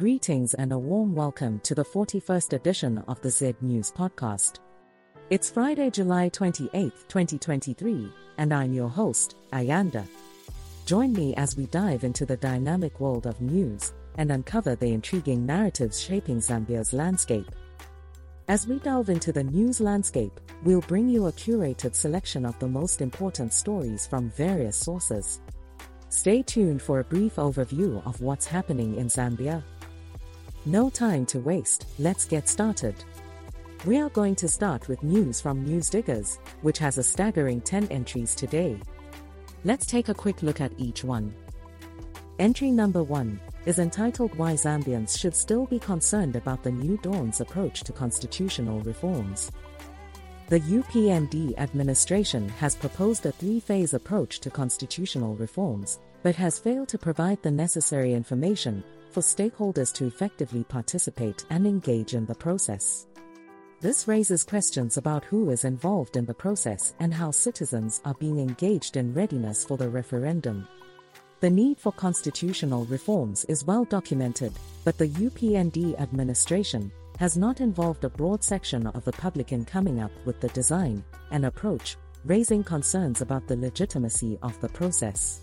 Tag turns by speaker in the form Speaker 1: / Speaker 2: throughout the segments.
Speaker 1: Greetings and a warm welcome to the 41st edition of the Z News Podcast. It's Friday, July 28, 2023, and I'm your host, Ayanda. Join me as we dive into the dynamic world of news and uncover the intriguing narratives shaping Zambia's landscape. As we delve into the news landscape, we'll bring you a curated selection of the most important stories from various sources. Stay tuned for a brief overview of what's happening in Zambia. No time to waste, let's get started. We are going to start with news from Newsdiggers, which has a staggering 10 entries today. Let's take a quick look at each one. Entry number 1 is entitled Why Zambians Should Still Be Concerned About the New Dawn's Approach to Constitutional Reforms. The UPND administration has proposed a three phase approach to constitutional reforms, but has failed to provide the necessary information for stakeholders to effectively participate and engage in the process. This raises questions about who is involved in the process and how citizens are being engaged in readiness for the referendum. The need for constitutional reforms is well documented, but the UPND administration has not involved a broad section of the public in coming up with the design and approach, raising concerns about the legitimacy of the process.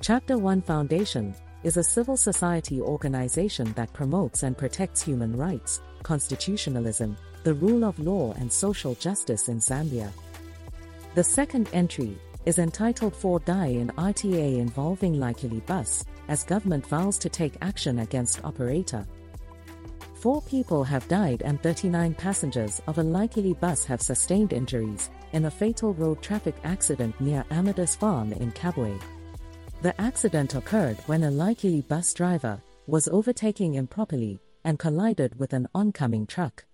Speaker 1: Chapter 1 Foundation is a civil society organization that promotes and protects human rights, constitutionalism, the rule of law, and social justice in Zambia. The second entry is entitled Four Die in RTA involving Likely Bus, as government vows to take action against operator. Four people have died and 39 passengers of a Likely bus have sustained injuries in a fatal road traffic accident near Amadeus Farm in Kabwe. The accident occurred when a Likely bus driver was overtaking improperly and collided with an oncoming truck.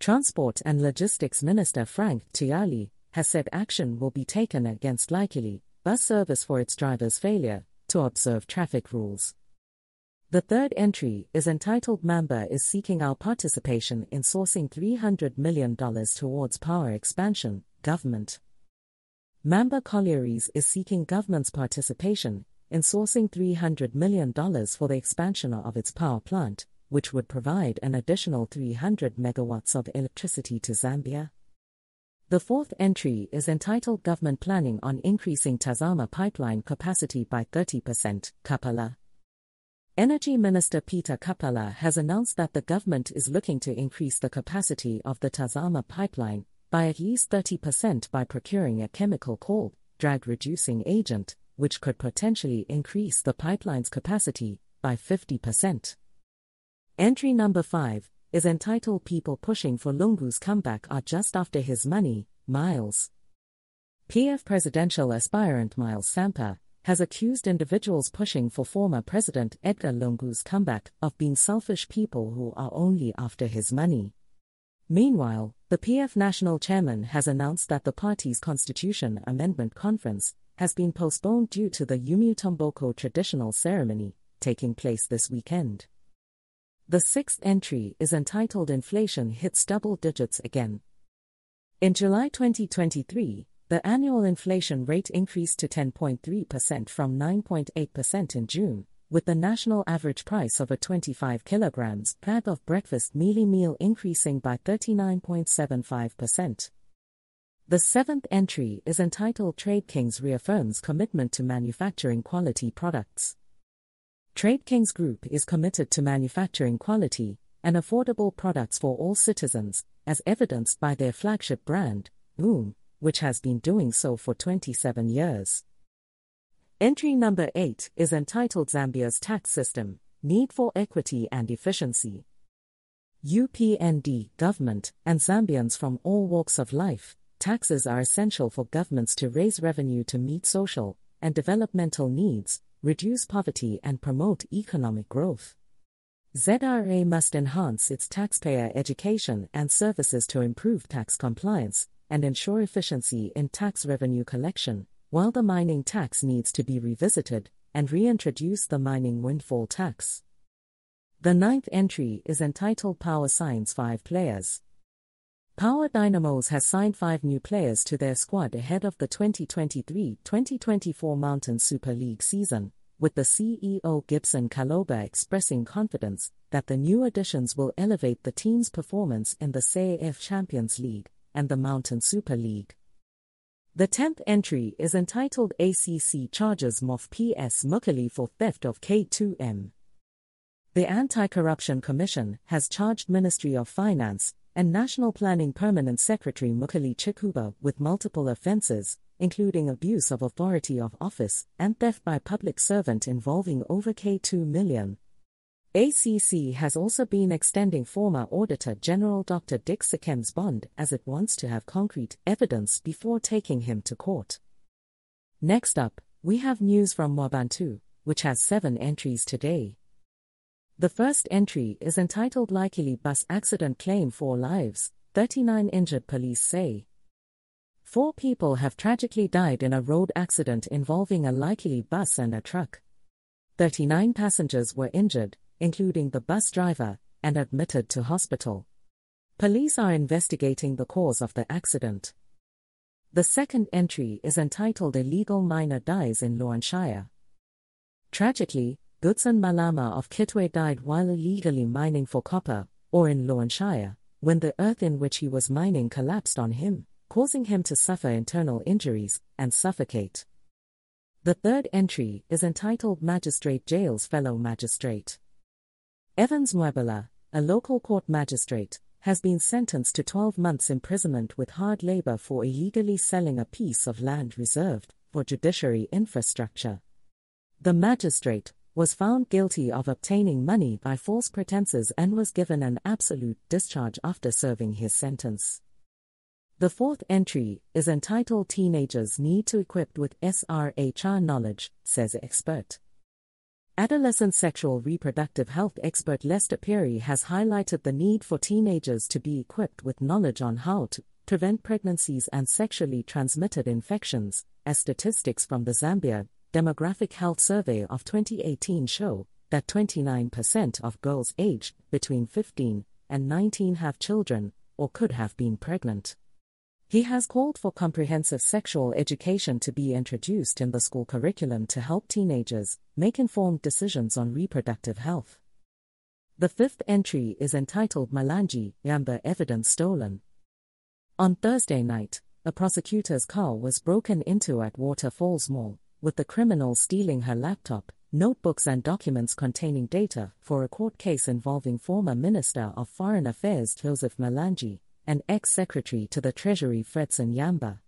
Speaker 1: Transport and Logistics Minister Frank Tayali has said action will be taken against Likely bus service for its driver's failure to observe traffic rules. The third entry is entitled Maamba is seeking our participation in sourcing $300 million towards power expansion, government. Maamba Collieries is seeking government's participation in sourcing $300 million for the expansion of its power plant, which would provide an additional 300 megawatts of electricity to Zambia. The fourth entry is entitled Government Planning on Increasing Tazama Pipeline Capacity by 30%, Kapala. Energy Minister Peter Kapala has announced that the government is looking to increase the capacity of the Tazama pipeline by at least 30% by procuring a chemical called drag reducing agent, which could potentially increase the pipeline's capacity by 50%. Entry number 5 is entitled People Pushing for Lungu's Comeback Are Just After His Money, Miles. PF presidential aspirant Miles Sampa has accused individuals pushing for former President Edgar Lungu's comeback of being selfish people who are only after his money. Meanwhile, the PF national chairman has announced that the party's constitution amendment conference has been postponed due to the Umutomboko traditional ceremony taking place this weekend. The sixth entry is entitled Inflation Hits Double Digits Again. In July 2023, the annual inflation rate increased to 10.3% from 9.8% in June, with the national average price of a 25 kilograms bag of breakfast mealie meal increasing by 39.75%. The seventh entry is entitled Trade Kings reaffirms commitment to manufacturing quality products. Trade Kings Group is committed to manufacturing quality and affordable products for all citizens, as evidenced by their flagship brand, Boom, which has been doing so for 27 years. Entry number 8 is entitled Zambia's Tax System Need for Equity and Efficiency. UPND, government, and Zambians from all walks of life, taxes are essential for governments to raise revenue to meet social and developmental needs, reduce poverty, and promote economic growth. ZRA must enhance its taxpayer education and services to improve tax compliance and ensure efficiency in tax revenue collection while the mining tax needs to be revisited and reintroduce the mining windfall tax. The ninth entry is entitled Power signs five players. Power Dynamos has signed five new players to their squad ahead of the 2023 2024 MTN Super League season, with the CEO Gibson Kaloba expressing confidence that the new additions will elevate the team's performance in the CAF Champions League and the MTN Super League. The 10th entry is entitled ACC charges MOF PS Mukhali for theft of K2M. The Anti-Corruption Commission has charged Ministry of Finance and National Planning Permanent Secretary Mukhali Chikuba with multiple offences, including abuse of authority of office and theft by public servant involving over K2 million. ACC has also been extending former Auditor General Dr. Dick Sichembe's bond as it wants to have concrete evidence before taking him to court. Next up, we have news from Mwebantu, which has seven entries today. The first entry is entitled Likely Bus Accident Claim Four Lives, 39 Injured Police Say. Four people have tragically died in a road accident involving a likely bus and a truck. 39 passengers were injured, including the bus driver, and admitted to hospital. Police are investigating the cause of the accident. The second entry is entitled Illegal Miner Dies in Luanshya. Tragically, Goodson Malama of Kitwe died while illegally mining for copper, or in Luanshya, when the earth in which he was mining collapsed on him causing him to suffer internal injuries and suffocate. The third entry is entitled Magistrate Jails Fellow Magistrate. Evans Mwebela, a local court magistrate, has been sentenced to 12 months imprisonment with hard labor for illegally selling a piece of land reserved for judiciary infrastructure. The magistrate was found guilty of obtaining money by false pretenses and was given an absolute discharge after serving his sentence. The fourth entry is entitled Teenagers Need to Equipped with SRHR Knowledge, says expert. Adolescent sexual reproductive health expert Lester Perry has highlighted the need for teenagers to be equipped with knowledge on how to prevent pregnancies and sexually transmitted infections, as statistics from the Zambia Demographic Health Survey of 2018 show that 29% of girls aged between 15 and 19 have children or could have been pregnant. He has called for comprehensive sexual education to be introduced in the school curriculum to help teenagers make informed decisions on reproductive health. The fifth entry is entitled Malanji Yamba Evidence Stolen. On Thursday night, a prosecutor's car was broken into at Waterfalls Mall, with the criminal stealing her laptop, notebooks, and documents containing data for a court case involving former Minister of Foreign Affairs Joseph Malanji and ex secretary to the Treasury Fredson Yamba.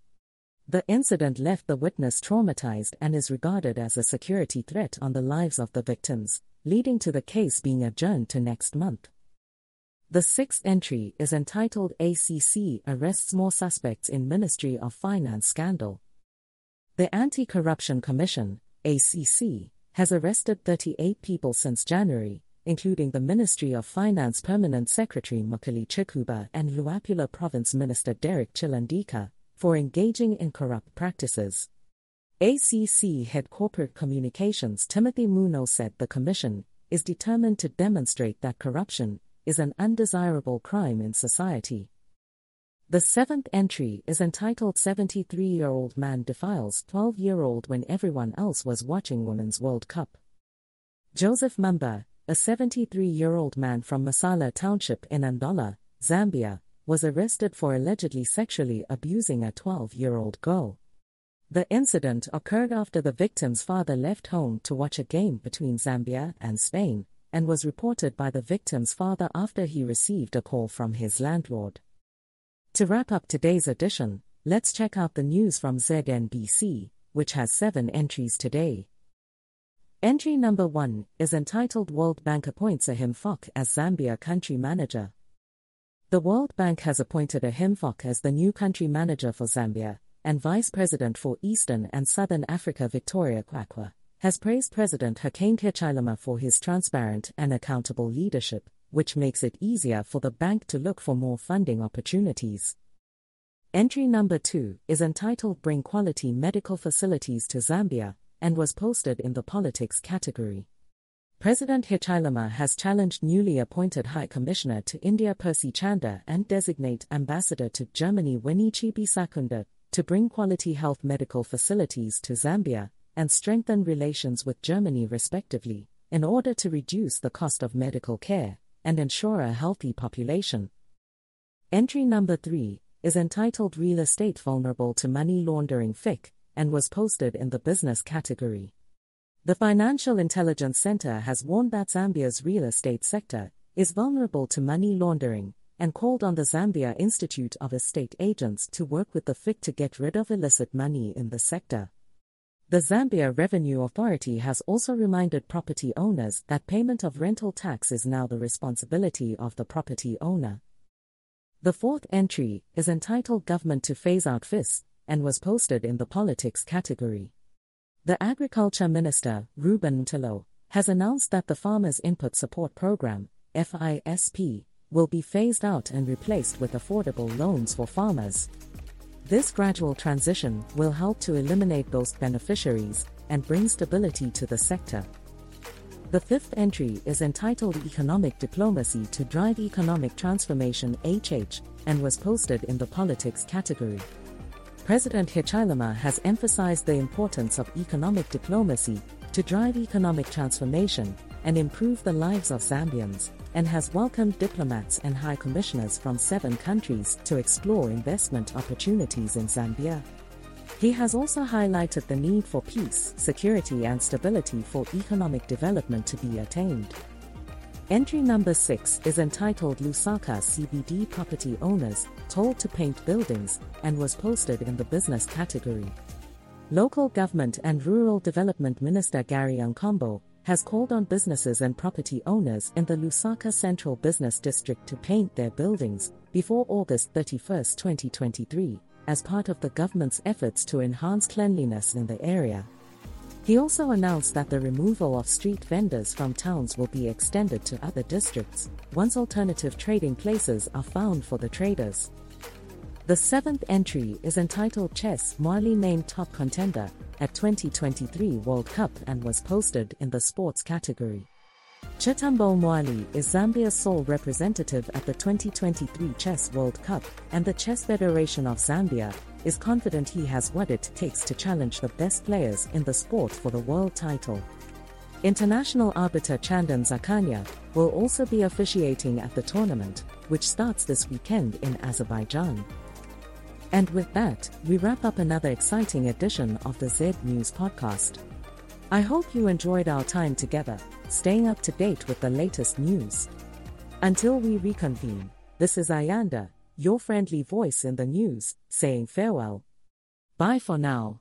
Speaker 1: The incident left the witness traumatized and is regarded as a security threat on the lives of the victims, leading to the case being adjourned to next month. The sixth entry is entitled ACC Arrests More Suspects in Ministry of Finance Scandal. The Anti Corruption Commission, ACC, has arrested 38 people since January, including the Ministry of Finance Permanent Secretary Mukhali Chikuba and Luapula Province Minister Derek Chilundika, for engaging in corrupt practices. ACC Head Corporate Communications Timothy Moono said the Commission is determined to demonstrate that corruption is an undesirable crime in society. The seventh entry is entitled 73 year old man defiles 12 year old when everyone else was watching Women's World Cup. Joseph Mamba, a 73 year old man from Masala Township in Ndola, Zambia, was arrested for allegedly sexually abusing a 12 year old girl. The incident occurred after the victim's father left home to watch a game between Zambia and Spain, and was reported by the victim's father after he received a call from his landlord. To wrap up today's edition, let's check out the news from ZNBC, which has seven entries today. Entry number 1 is entitled World Bank appoints Achim Fock as Zambia country manager. The World Bank has appointed Achim Fock as the new country manager for Zambia, and Vice President for Eastern and Southern Africa Victoria Kwakwa has praised President Hakainde Hichilema for his transparent and accountable leadership, which makes it easier for the bank to look for more funding opportunities. Entry number 2 is entitled Bring Quality Medical Facilities to Zambia, and was posted in the politics category. President Hichilema has challenged newly appointed High Commissioner to India Percy Chanda and designate Ambassador to Germany Winichi Bisakunda to bring quality health medical facilities to Zambia, and strengthen relations with Germany, respectively, in order to reduce the cost of medical care and ensure a healthy population. Entry number 3 is entitled Real Estate Vulnerable to Money Laundering FIC and was posted in the business category. The Financial Intelligence Center has warned that Zambia's real estate sector is vulnerable to money laundering and called on the Zambia Institute of Estate Agents to work with the FIC to get rid of illicit money in the sector. The Zambia Revenue Authority has also reminded property owners that payment of rental tax is now the responsibility of the property owner. The fourth entry is entitled Government to Phase Out FIS and was posted in the politics category. The Agriculture Minister, Ruben Mtolo, has announced that the Farmers Input Support Program, FISP, will be phased out and replaced with affordable loans for farmers. This gradual transition will help to eliminate those beneficiaries and bring stability to the sector. The fifth entry is entitled Economic Diplomacy to Drive Economic Transformation HH and was posted in the politics category. President Hichilema has emphasized the importance of economic diplomacy to drive economic transformation and improve the lives of Zambians, and has welcomed diplomats and high commissioners from seven countries to explore investment opportunities in Zambia. He has also highlighted the need for peace, security, and stability for economic development to be attained. Entry number 6 is entitled Lusaka CBD Property Owners Told to Paint Buildings and was posted in the business category. Local Government and Rural Development Minister Gary Nkombo has called on businesses and property owners in the Lusaka Central Business District to paint their buildings before August 31, 2023, as part of the government's efforts to enhance cleanliness in the area. He also announced that the removal of street vendors from towns will be extended to other districts once alternative trading places are found for the traders. The seventh entry is entitled Chess Mwali named top contender at 2023 World Cup and was posted in the sports category. Chitumbo Mwali is Zambia's sole representative at the 2023 Chess World Cup, and the Chess Federation of Zambia is confident he has what it takes to challenge the best players in the sport for the world title. International arbiter Chandan Zakanya will also be officiating at the tournament, which starts this weekend in Azerbaijan. And with that, we wrap up another exciting edition of the Z News Podcast. I hope you enjoyed our time together, staying up to date with the latest news. Until we reconvene, this is Ayanda, your friendly voice in the news, saying farewell. Bye for now.